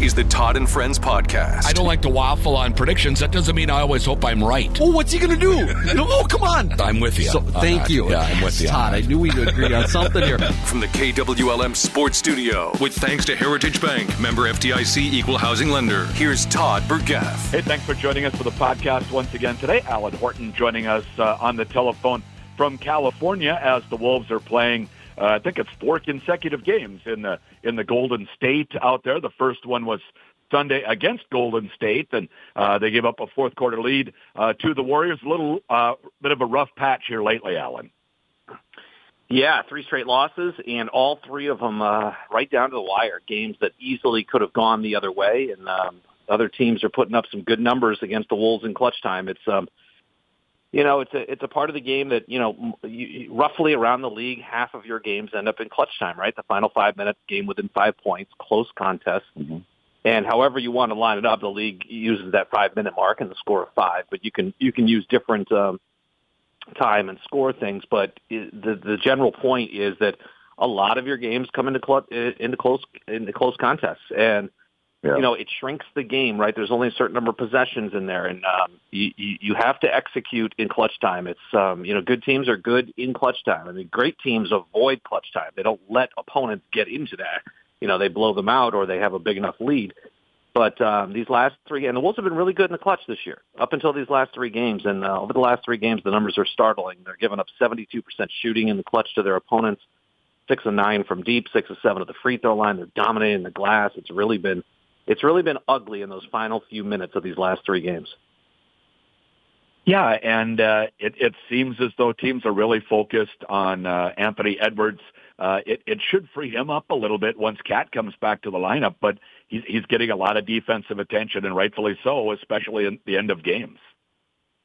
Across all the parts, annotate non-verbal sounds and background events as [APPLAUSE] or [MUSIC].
is the Todd and Friends podcast. I don't like to waffle on predictions. That doesn't mean I always hope I'm right. Oh, what's he going to do? [LAUGHS] Oh, come on. I'm with you. So, thank that. you. Yeah, I'm with you. Todd, I knew we'd agree on something here. [LAUGHS] From the KWLM Sports Studio, with thanks to Heritage Bank, member FDIC equal housing lender. Here's Todd Burgaff. Hey, thanks for joining us for the podcast once again today. Alan Horton joining us uh, on the telephone from California as the Wolves are playing. Uh, I think it's four consecutive games in the in the Golden State out there. The first one was Sunday against Golden State, and uh, they gave up a fourth quarter lead uh, to the Warriors. A little uh, bit of a rough patch here lately, Alan. Yeah, three straight losses, and all three of them uh, right down to the wire. Games that easily could have gone the other way, and um, other teams are putting up some good numbers against the Wolves in clutch time. It's um, you know, it's a it's a part of the game that you know, you, roughly around the league, half of your games end up in clutch time, right? The final five minutes, game within five points, close contest. Mm-hmm. And however you want to line it up, the league uses that five minute mark and the score of five. But you can you can use different um, time and score things. But the the general point is that a lot of your games come into cl- into close into close contests, and yeah. you know it shrinks the game. Right? There's only a certain number of possessions in there, and um, you, you have to execute in clutch time. It's um, you know good teams are good in clutch time. I mean, great teams avoid clutch time. They don't let opponents get into that. You know, they blow them out or they have a big enough lead. But um, these last three, and the Wolves have been really good in the clutch this year, up until these last three games. And uh, over the last three games, the numbers are startling. They're giving up 72% shooting in the clutch to their opponents, six and nine from deep, six and seven at the free throw line. They're dominating the glass. It's really been, it's really been ugly in those final few minutes of these last three games. Yeah, and uh, it, it seems as though teams are really focused on uh, Anthony Edwards. Uh, it, it should free him up a little bit once KAT comes back to the lineup, but he's, he's getting a lot of defensive attention, and rightfully so, especially in the end of games.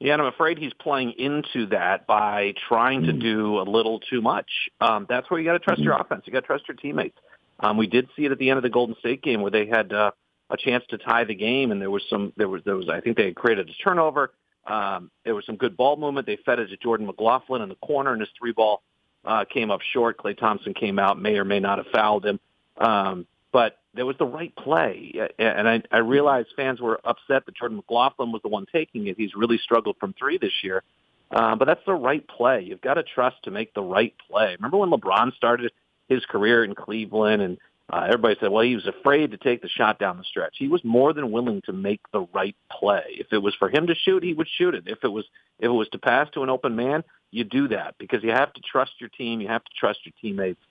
Yeah, and I'm afraid he's playing into that by trying to hmm. do a little too much. Um, that's where you got to trust your hmm. offense. You got to trust your teammates. Um, we did see it at the end of the Golden State game where they had uh, a chance to tie the game, and there was some. There was there was I think they had created a turnover. Um, there was some good ball movement. They fed it to Jordan McLaughlin in the corner, and his three ball uh, came up short. Klay Thompson came out, may or may not have fouled him. Um, but there was the right play. And I, I realized fans were upset that Jordan McLaughlin was the one taking it. He's really struggled from three this year. Uh, but that's the right play. You've got to trust to make the right play. Remember when LeBron started his career in Cleveland and uh, everybody said, well, he was afraid to take the shot down the stretch. He was more than willing to make the right play. If it was for him to shoot, he would shoot it. If it was if it was to pass to an open man, you do that because you have to trust your team. You have to trust your teammates.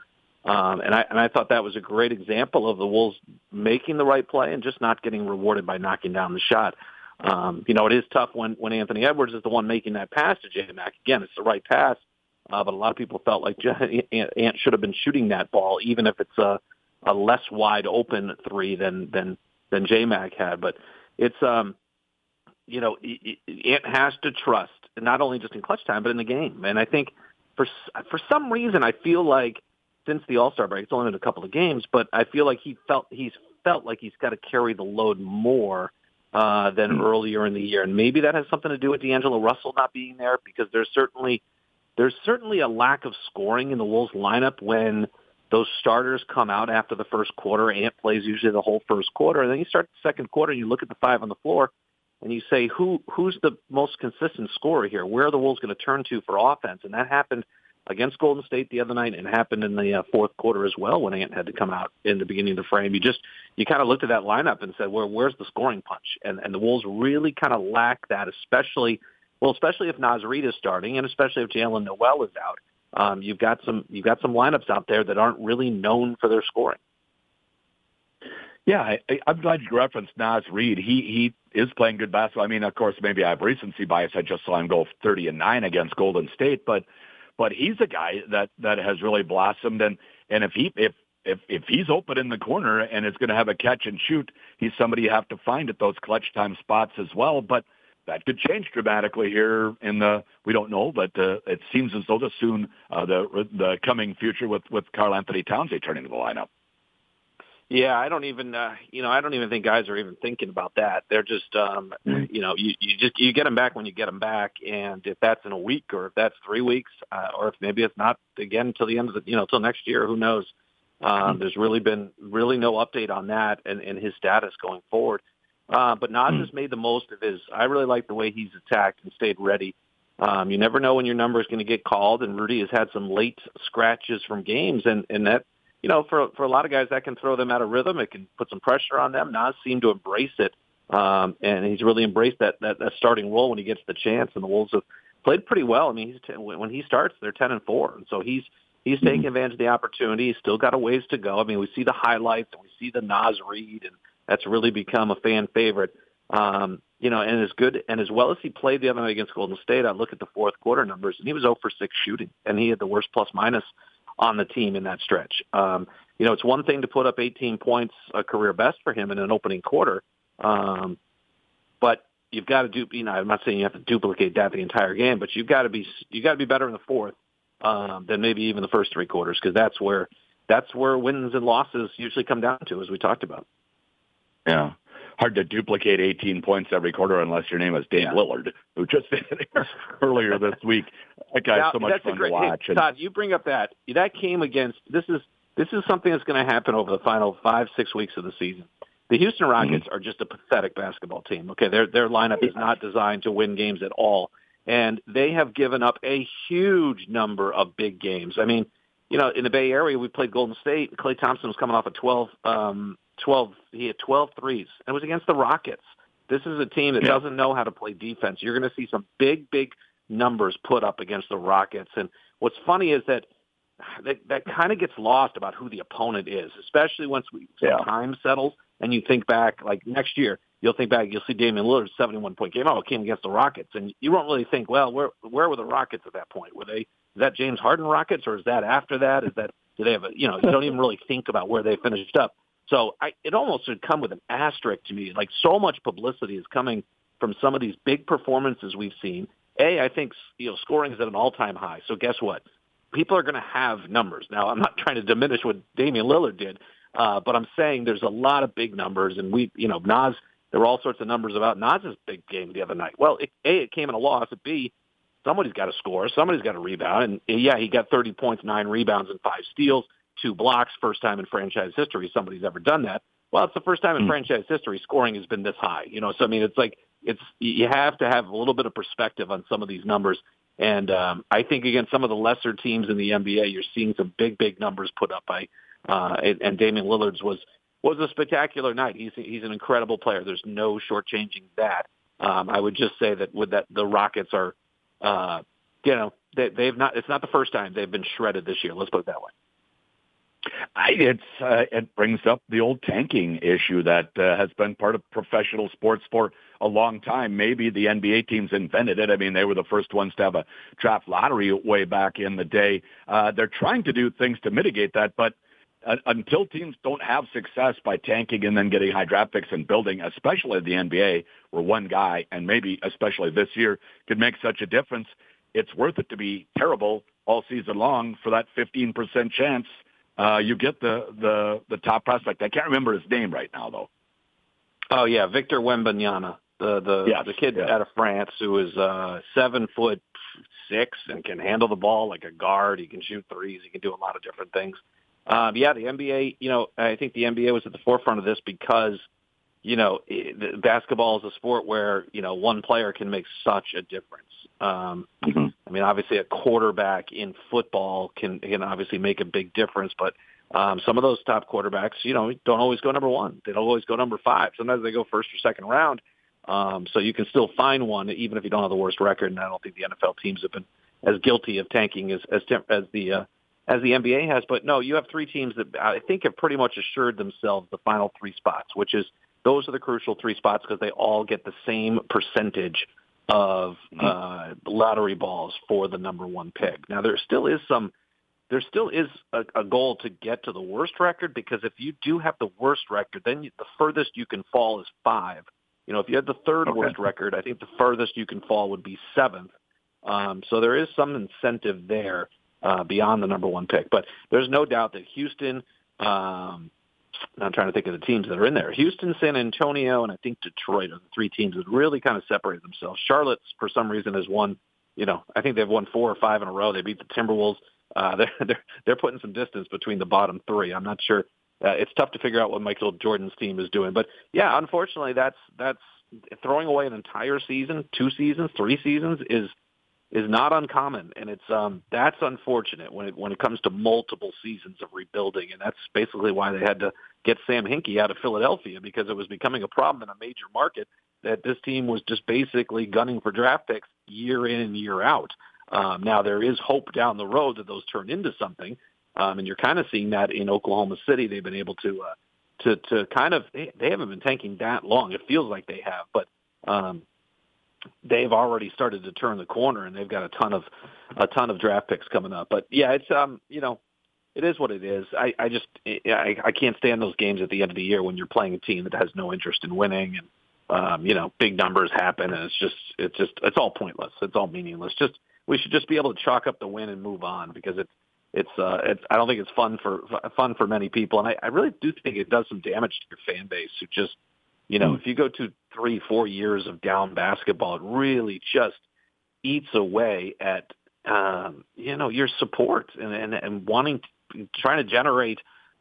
Um, and I and I thought that was a great example of the Wolves making the right play and just not getting rewarded by knocking down the shot. Um, you know, it is tough when when Anthony Edwards is the one making that pass to J Mac. Again, it's the right pass, uh, but a lot of people felt like Ant should have been shooting that ball, even if it's a, a less wide open three than than than J Mac had. But it's um, you know, Ant has to trust not only just in clutch time, but in the game. And I think for for some reason, I feel like since the All Star break, it's only been a couple of games, but I feel like he felt he's felt like he's got to carry the load more uh, than mm-hmm. earlier in the year, and maybe that has something to do with D'Angelo Russell not being there because there's certainly there's certainly a lack of scoring in the Wolves lineup when those starters come out after the first quarter. Ant plays usually the whole first quarter, and then you start the second quarter and you look at the five on the floor and you say who who's the most consistent scorer here? Where are the Wolves going to turn to for offense? And that happened against Golden State the other night, and happened in the uh, fourth quarter as well when Ant had to come out in the beginning of the frame. You just you kind of looked at that lineup and said, "Where where's the scoring punch?" And and the Wolves really kind of lack that, especially well, especially if Naz Reid is starting, and especially if Jaylen Nowell is out. Um, you've got some you've got some lineups out there that aren't really known for their scoring. Yeah, I, I'm glad you referenced Naz Reid. He he is playing good basketball. I mean, of course, maybe I have recency bias. I just saw him go 30 and nine against Golden State, but but he's a guy that that has really blossomed. And and if he if if if he's open in the corner and is going to have a catch and shoot, he's somebody you have to find at those clutch time spots as well. But that could change dramatically here in the we don't know, but uh, it seems as though the soon uh, the the coming future with with Karl-Anthony Towns returning to the lineup. Yeah, I don't even, uh, you know, I don't even think guys are even thinking about that. They're just, um, mm-hmm. you know, you, you just you get them back when you get them back, and if that's in a week or if that's three weeks, uh, or if maybe it's not again until the end of the, you know, till next year, who knows? Um, there's really been really no update on that and, and his status going forward. Uh, but Naz has made the most of his. I really like the way he's attacked and stayed ready. Um, you never know when your number is going to get called, and Rudy has had some late scratches from games, and and that you know for for a lot of guys that can throw them out of rhythm. It can put some pressure on them. Naz seemed to embrace it, um, and he's really embraced that, that that starting role when he gets the chance. And the Wolves have played pretty well. I mean, he's ten, when he starts, they're ten and four, and so he's he's taking mm-hmm. advantage of the opportunity. He's still got a ways to go. I mean, we see the highlights and we see the Naz Reid, and that's really become a fan favorite. Um, you know, and as good and as well as he played the other night against Golden State, I look at the fourth quarter numbers, and he was 0 for 6 shooting, and he had the worst plus minus on the team in that stretch. Um, you know, it's one thing to put up 18 points, a career best for him in an opening quarter, um, but you've got to do. You know, I'm not saying you have to duplicate that the entire game, but you've got to be you got to be better in the fourth um, than maybe even the first three quarters because that's where that's where wins and losses usually come down to, as we talked about. Yeah hard to duplicate 18 points every quarter unless your name is Dan yeah. Lillard, who just [LAUGHS] did it earlier this week. That guy's now, so much fun great, to watch. Hey, Todd, you bring up that that came against this is this is something that's going to happen over the final five six weeks of the season. The Houston Rockets mm-hmm. are just a pathetic basketball team. Okay, their their lineup is not designed to win games at all, and they have given up a huge number of big games. I mean, you know, in the Bay Area, we played Golden State. Klay Thompson was coming off a 12 um, 12, he had 12 threes. And it was against the Rockets. This is a team that yeah. doesn't know how to play defense. You're going to see some big, big numbers put up against the Rockets. And what's funny is that that, that kind of gets lost about who the opponent is, especially once we yeah. time settles and you think back, like next year, you'll think back, you'll see Damian Lillard's 71 point game. Oh, it came against the Rockets, and you won't really think, well, where where were the Rockets at that point? Were they is that James Harden Rockets, or is that after that? Is that do they have a you know you don't even really think about where they finished up. So I, it almost should come with an asterisk to me. Like so much publicity is coming from some of these big performances we've seen. A, I think you know scoring is at an all-time high. So guess what? People are going to have numbers. Now, I'm not [LAUGHS] trying to diminish what Damian Lillard did, uh, but I'm saying there's a lot of big numbers, and we, you know, Naz. There were all sorts of numbers about Naz's big game the other night. Well, it, a, it came in a loss. At B, somebody's got to score. Somebody's got to rebound. And yeah, he got 30 points, nine rebounds, and five steals two blocks, first time in franchise history somebody's ever done that. Well, it's the first time in mm. franchise history scoring has been this high. You know, so I mean, it's like it's you have to have a little bit of perspective on some of these numbers. And um, I think against some of the lesser teams in the NBA, you're seeing some big, big numbers put up by uh, and, and Damian Lillard's was was a spectacular night. He's he's an incredible player. There's no shortchanging that. Um, I would just say that with that the Rockets are, uh, you know, they, they've not. It's not the first time they've been shredded this year. Let's put it that way. I, it's uh, it brings up the old tanking issue that uh, has been part of professional sports for a long time. Maybe the NBA teams invented it. I mean, they were the first ones to have a draft lottery way back in the day. Uh, they're trying to do things to mitigate that, but uh, until teams don't have success by tanking and then getting high draft picks and building, especially the NBA, where one guy and maybe especially this year could make such a difference, it's worth it to be terrible all season long for that 15% chance uh, you get the, the, the top prospect. I can't remember his name right now, though. Oh, yeah, Victor Wembanyama, the the, yes, the kid yes. out of France who is uh, seven foot six and can handle the ball like a guard. He can shoot threes. He can do a lot of different things. Um, yeah, the NBA, you know, I think the NBA was at the forefront of this because, you know, it, basketball is a sport where, you know, one player can make such a difference. Um, mm-hmm. I mean, obviously, a quarterback in football can can obviously make a big difference, but um, some of those top quarterbacks, you know, don't always go number one. They don't always go number five. Sometimes they go first or second round. Um, so you can still find one even if you don't have the worst record. And I don't think the NFL teams have been as guilty of tanking as as, as the uh, as the NBA has. But no, you have three teams that I think have pretty much assured themselves the final three spots, which is those are the crucial three spots because they all get the same percentage of mm-hmm. uh, lottery balls for the number one pick. Now there still is some, there still is a, a goal to get to the worst record because if you do have the worst record, then you, the furthest you can fall is five. You know, if you had the third okay. worst record, I think the furthest you can fall would be seventh. Um, so there is some incentive there uh, beyond the number one pick, but there's no doubt that Houston, um, I'm trying to think of the teams that are in there. Houston, San Antonio, and I think Detroit are the three teams that really kind of separated themselves. Charlotte's, for some reason, has won, you know, I think they've won four or five in a row. They beat the Timberwolves. uh, [LAUGHS] they're they're they're putting some distance between the bottom three. I'm not sure. Uh, it's tough to figure out what Michael Jordan's team is doing, but yeah, unfortunately, that's that's throwing away an entire season, two seasons, three seasons is is not uncommon, and it's um that's unfortunate when it when it comes to multiple seasons of rebuilding, and that's basically why they had to get Sam Hinkie out of Philadelphia because it was becoming a problem in a major market that this team was just basically gunning for draft picks year in and year out. Um, now there is hope down the road that those turn into something, um, and you're kind of seeing that in Oklahoma City. They've been able to uh, to to kind of they, they haven't been tanking that long. It feels like they have, but um, they've already started to turn the corner, and they've got a ton of a ton of draft picks coming up. But yeah, it's um you know it is what it is. I, I just I, I can't stand those games at the end of the year when you're playing a team that has no interest in winning and um, you know big numbers happen and it's just it's just it's all pointless. It's all meaningless. Just we should just be able to chalk up the win and move on because it's it's uh it's I don't think it's fun for fun for many people and I, I really do think it does some damage to your fan base who just you know, mm. if you go to three, four years of down basketball, it really just eats away at um, you know your support and, and and wanting to, trying to generate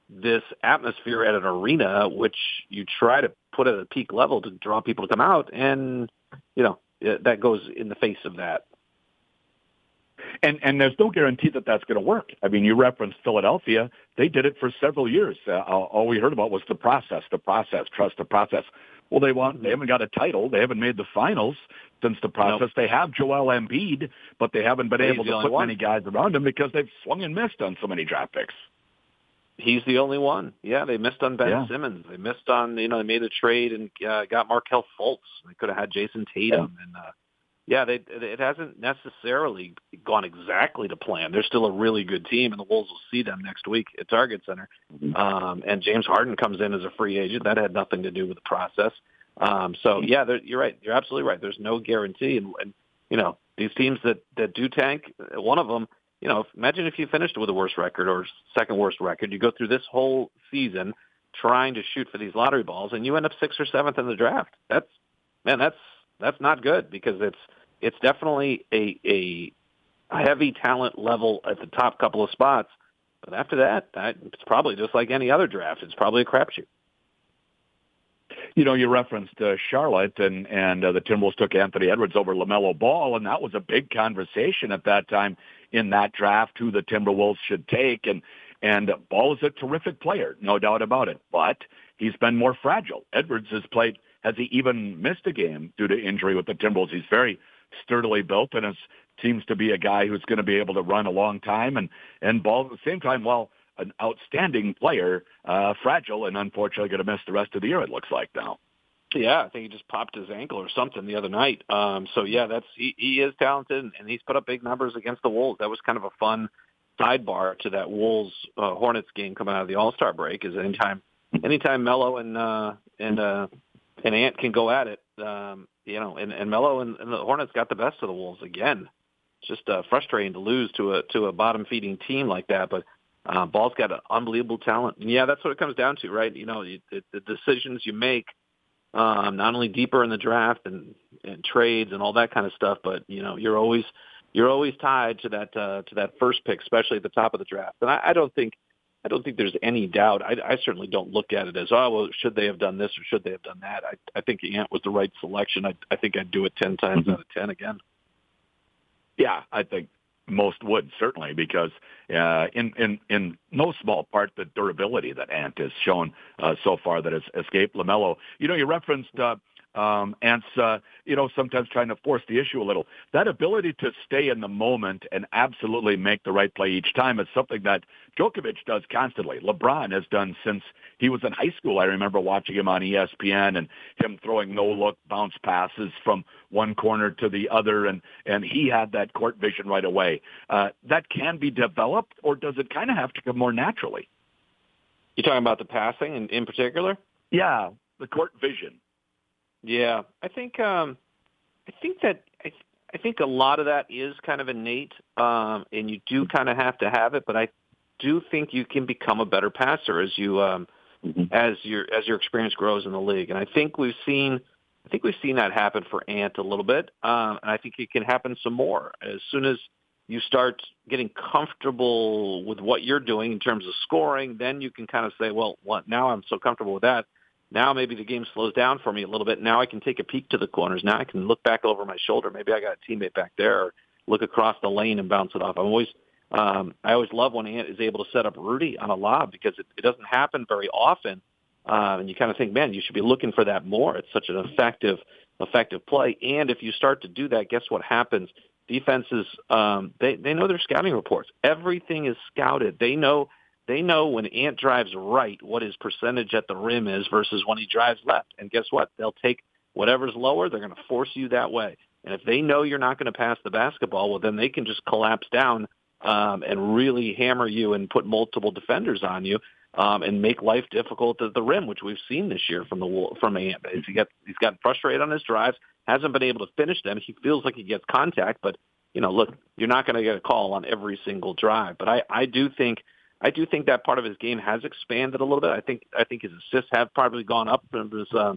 this atmosphere at an arena, which you try to put at a peak level to draw people to come out, and you know that goes in the face of that. And and there's no guarantee that that's going to work. I mean, you referenced Philadelphia; they did it for several years. Uh, all we heard about was the process, the process, trust the process. Well, they want they haven't got a title. They haven't made the finals since the process. Nope. They have Joel Embiid, but they haven't been He's able to put one. many guys around him because they've swung and missed on so many draft picks. He's the only one. Yeah, they missed on Ben yeah. Simmons. They missed on you know they made a trade and uh, got Markelle Fultz. They could have had Jayson Tatum yeah. and. uh yeah, they, it hasn't necessarily gone exactly to plan. They're still a really good team, and the Wolves will see them next week at Target Center. Mm-hmm. Um, and James Harden comes in as a free agent. That had nothing to do with the process. Um, so yeah, you're right. You're absolutely right. There's no guarantee, and, and you know these teams that that do tank, one of them. You know, imagine if you finished with a worst record or second worst record. You go through this whole season trying to shoot for these lottery balls, and you end up sixth or seventh in the draft. That's man, that's that's not good because it's it's definitely a, a heavy talent level at the top couple of spots. But after that, it's probably just like any other draft. It's probably a crapshoot. You know, you referenced uh, Charlotte, and and uh, the Timberwolves took Anthony Edwards over LaMelo Ball, and that was a big conversation at that time in that draft who the Timberwolves should take. And and Ball is a terrific player, no doubt about it. But he's been more fragile. Edwards has played. Has he even missed a game due to injury with the Timberwolves? He's very sturdily built and is, seems to be a guy who's going to be able to run a long time and and ball at the same time. While an outstanding player, uh, fragile and unfortunately going to miss the rest of the year. It looks like now. Yeah, I think he just popped his ankle or something the other night. Um, so yeah, that's he, he is talented and he's put up big numbers against the Wolves. That was kind of a fun sidebar to that Wolves uh, Hornets game coming out of the All Star break. Is anytime anytime Melo and uh, and uh, and Ant can go at it, um, you know, and, and Melo and, and the Hornets got the best of the Wolves again. It's just uh, frustrating to lose to a to a bottom feeding team like that, but uh, Ball's got an unbelievable talent. And yeah, that's what it comes down to, right? You know, the, the decisions you make, um, not only deeper in the draft and, and trades and all that kind of stuff, but you know, you're always you're always tied to that uh, to that first pick, especially at the top of the draft. And I, I don't think I don't think there's any doubt. I, I certainly don't look at it as, oh, well, should they have done this or should they have done that? I, I think Ant was the right selection. I, I think I'd do it 10 times mm-hmm. out of 10 again. Yeah, I think most would certainly because uh, in in in no small part the durability that Ant has shown uh, so far that has escaped LaMelo. You know, you referenced uh, um, Ant's, uh, you know, sometimes trying to force the issue a little. That ability to stay in the moment and absolutely make the right play each time is something that Jokic does constantly. LeBron has done since he was in high school. I remember watching him on ESPN and him throwing no-look bounce passes from one corner to the other, and and he had that court vision right away. Uh, that can be developed, or does it kind of have to come more naturally? You talking about the passing in, in particular? Yeah, the court vision. Yeah, I think um, I think that I, I think a lot of that is kind of innate, um, and you do kind of have to have it. But I do think you can become a better passer as you um, mm-hmm. as your as your experience grows in the league. And I think we've seen I think we've seen that happen for Ant a little bit, um, and I think it can happen some more as soon as you start getting comfortable with what you're doing in terms of scoring, then you can kind of say, well, what, now I'm so comfortable with that. Now maybe the game slows down for me a little bit. Now I can take a peek to the corners. Now I can look back over my shoulder. Maybe I got a teammate back there or look across the lane and bounce it off. I'm always, um, I always love when Ant is able to set up Rudy on a lob because it, it doesn't happen very often. Uh, and you kind of think, man, you should be looking for that more. It's such an effective, effective play. And if you start to do that, guess what happens? defenses um, they they know their scouting reports. Everything is scouted. They know they know when Ant drives right what his percentage at the rim is versus when he drives left. And guess what? They'll take whatever's lower. They're going to force you that way. And if they know you're not going to pass the basketball, well, then they can just collapse down um, and really hammer you and put multiple defenders on you um, and make life difficult at the rim, which we've seen this year from the from Ant. He got he's gotten frustrated on his drives hasn't been able to finish them. He feels like he gets contact, but you know, look, you're not going to get a call on every single drive. But I, I do think, I do think that part of his game has expanded a little bit. I think, I think his assists have probably gone up from his, uh,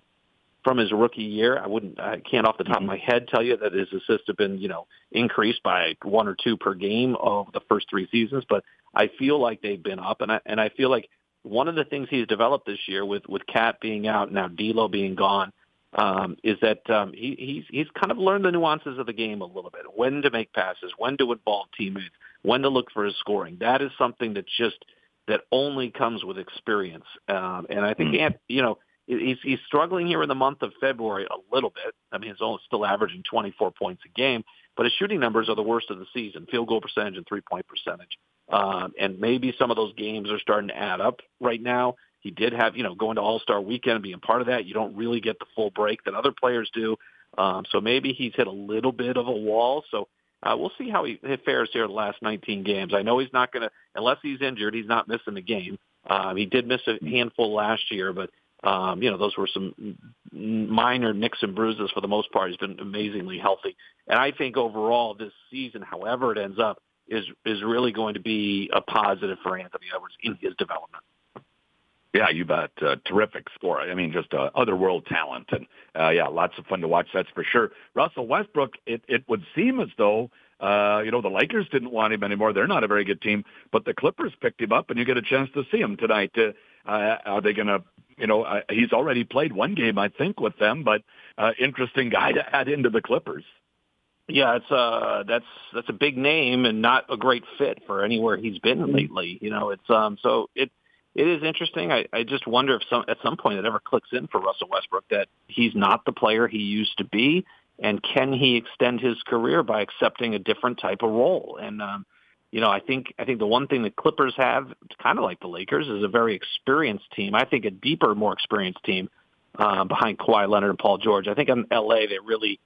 from his rookie year. I wouldn't, I can't off the top of my head tell you that his assists have been, you know, increased by one or two per game of the first three seasons, but I feel like they've been up, and I, and I feel like one of the things he's developed this year with with KAT being out now, D'Lo being gone um, is that um, he, he's he's kind of learned the nuances of the game a little bit. When to make passes, when to involve teammates, when to look for his scoring. That is something that just that only comes with experience. Um, and I think mm. Ant, you know he's he's struggling here in the month of February a little bit. I mean, he's only still averaging 24 points a game, but his shooting numbers are the worst of the season: field goal percentage and three point percentage. Um, and maybe some of those games are starting to add up right now. He did have, you know, going to All Star Weekend and being part of that. You don't really get the full break that other players do. Um, so maybe he's hit a little bit of a wall. So uh, we'll see how he, he fares here the last 19 games. I know he's not going to, unless he's injured, he's not missing a game. Um, he did miss a handful last year, but um, you know those were some minor nicks and bruises for the most part. He's been amazingly healthy, and I think overall this season, however it ends up, is is really going to be a positive for Anthony Edwards in his development. Yeah, you bet. Uh, terrific score. I mean, just uh, otherworld talent, and uh, yeah, lots of fun to watch. That's for sure. Russell Westbrook. It it would seem as though uh, you know the Lakers didn't want him anymore. They're not a very good team, but the Clippers picked him up, and you get a chance to see him tonight. Uh, uh, are they going to? You know, uh, he's already played one game, I think, with them, but uh, interesting guy to add into the Clippers. Yeah, it's uh that's that's a big name and not a great fit for anywhere he's been lately. You know, it's um so it it is interesting. I, I just wonder if some at some point it ever clicks in for Russell Westbrook that he's not the player he used to be, and can he extend his career by accepting a different type of role? And um, you know, I think I think the one thing the Clippers have, kind of like the Lakers, is a very experienced team. I think a deeper, more experienced team uh, behind Kawhi Leonard and Paul George. I think in L.A. they really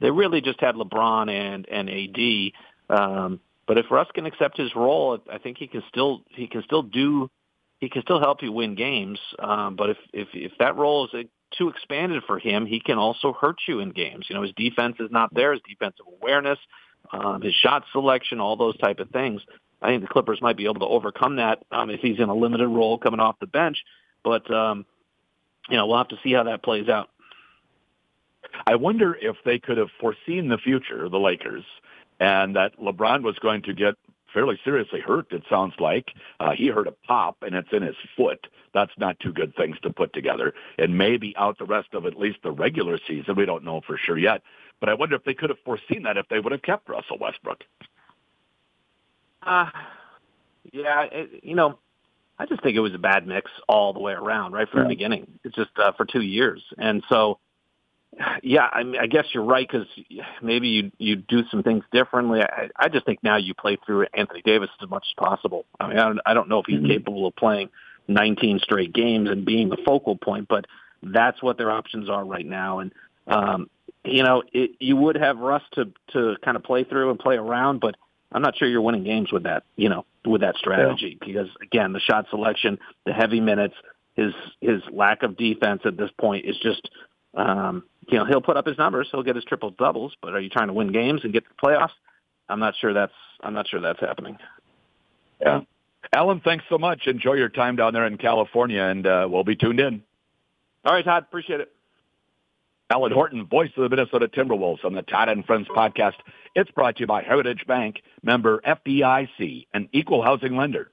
they really just had LeBron and and AD. Um, but if Russ can accept his role, I think he can still he can still do he can still help you win games. Um, but if, if, if that role is too expanded for him, he can also hurt you in games. You know, his defense is not there, his defensive awareness, um, his shot selection, all those type of things. I think the Clippers might be able to overcome that um, if he's in a limited role coming off the bench. But, um, you know, we'll have to see how that plays out. I wonder if they could have foreseen the future, the Lakers, and that LeBron was going to get fairly seriously hurt, it sounds like. Uh, he heard a pop, and it's in his foot. That's not two good things to put together. And maybe out the rest of at least the regular season. We don't know for sure yet. But I wonder if they could have foreseen that if they would have kept Russell Westbrook. Uh, yeah, it, you know, I just think it was a bad mix all the way around, right from yeah. the beginning. It's just uh, for two years, and so yeah, I, mean, I guess you're right because maybe you you do some things differently. I, I just think now you play through Anthony Davis as much as possible. I mean, I don't, I don't know if he's mm-hmm. capable of playing 19 straight games and being the focal point, but that's what their options are right now. And um, you know, it, you would have Russ to to kind of play through and play around, but I'm not sure you're winning games with that. You know, with that strategy yeah. because again, the shot selection, the heavy minutes, his his lack of defense at this point is just um, you know, he'll put up his numbers, he'll get his triple doubles, but are you trying to win games and get to the playoffs? I'm not sure that's I'm not sure that's happening. Yeah. Alan, thanks so much. Enjoy your time down there in California, and uh, we'll be tuned in. All right, Todd. Appreciate it. Alan Horton, voice of the Minnesota Timberwolves on the Todd and Friends podcast. It's brought to you by Heritage Bank, member FDIC, an equal housing lender.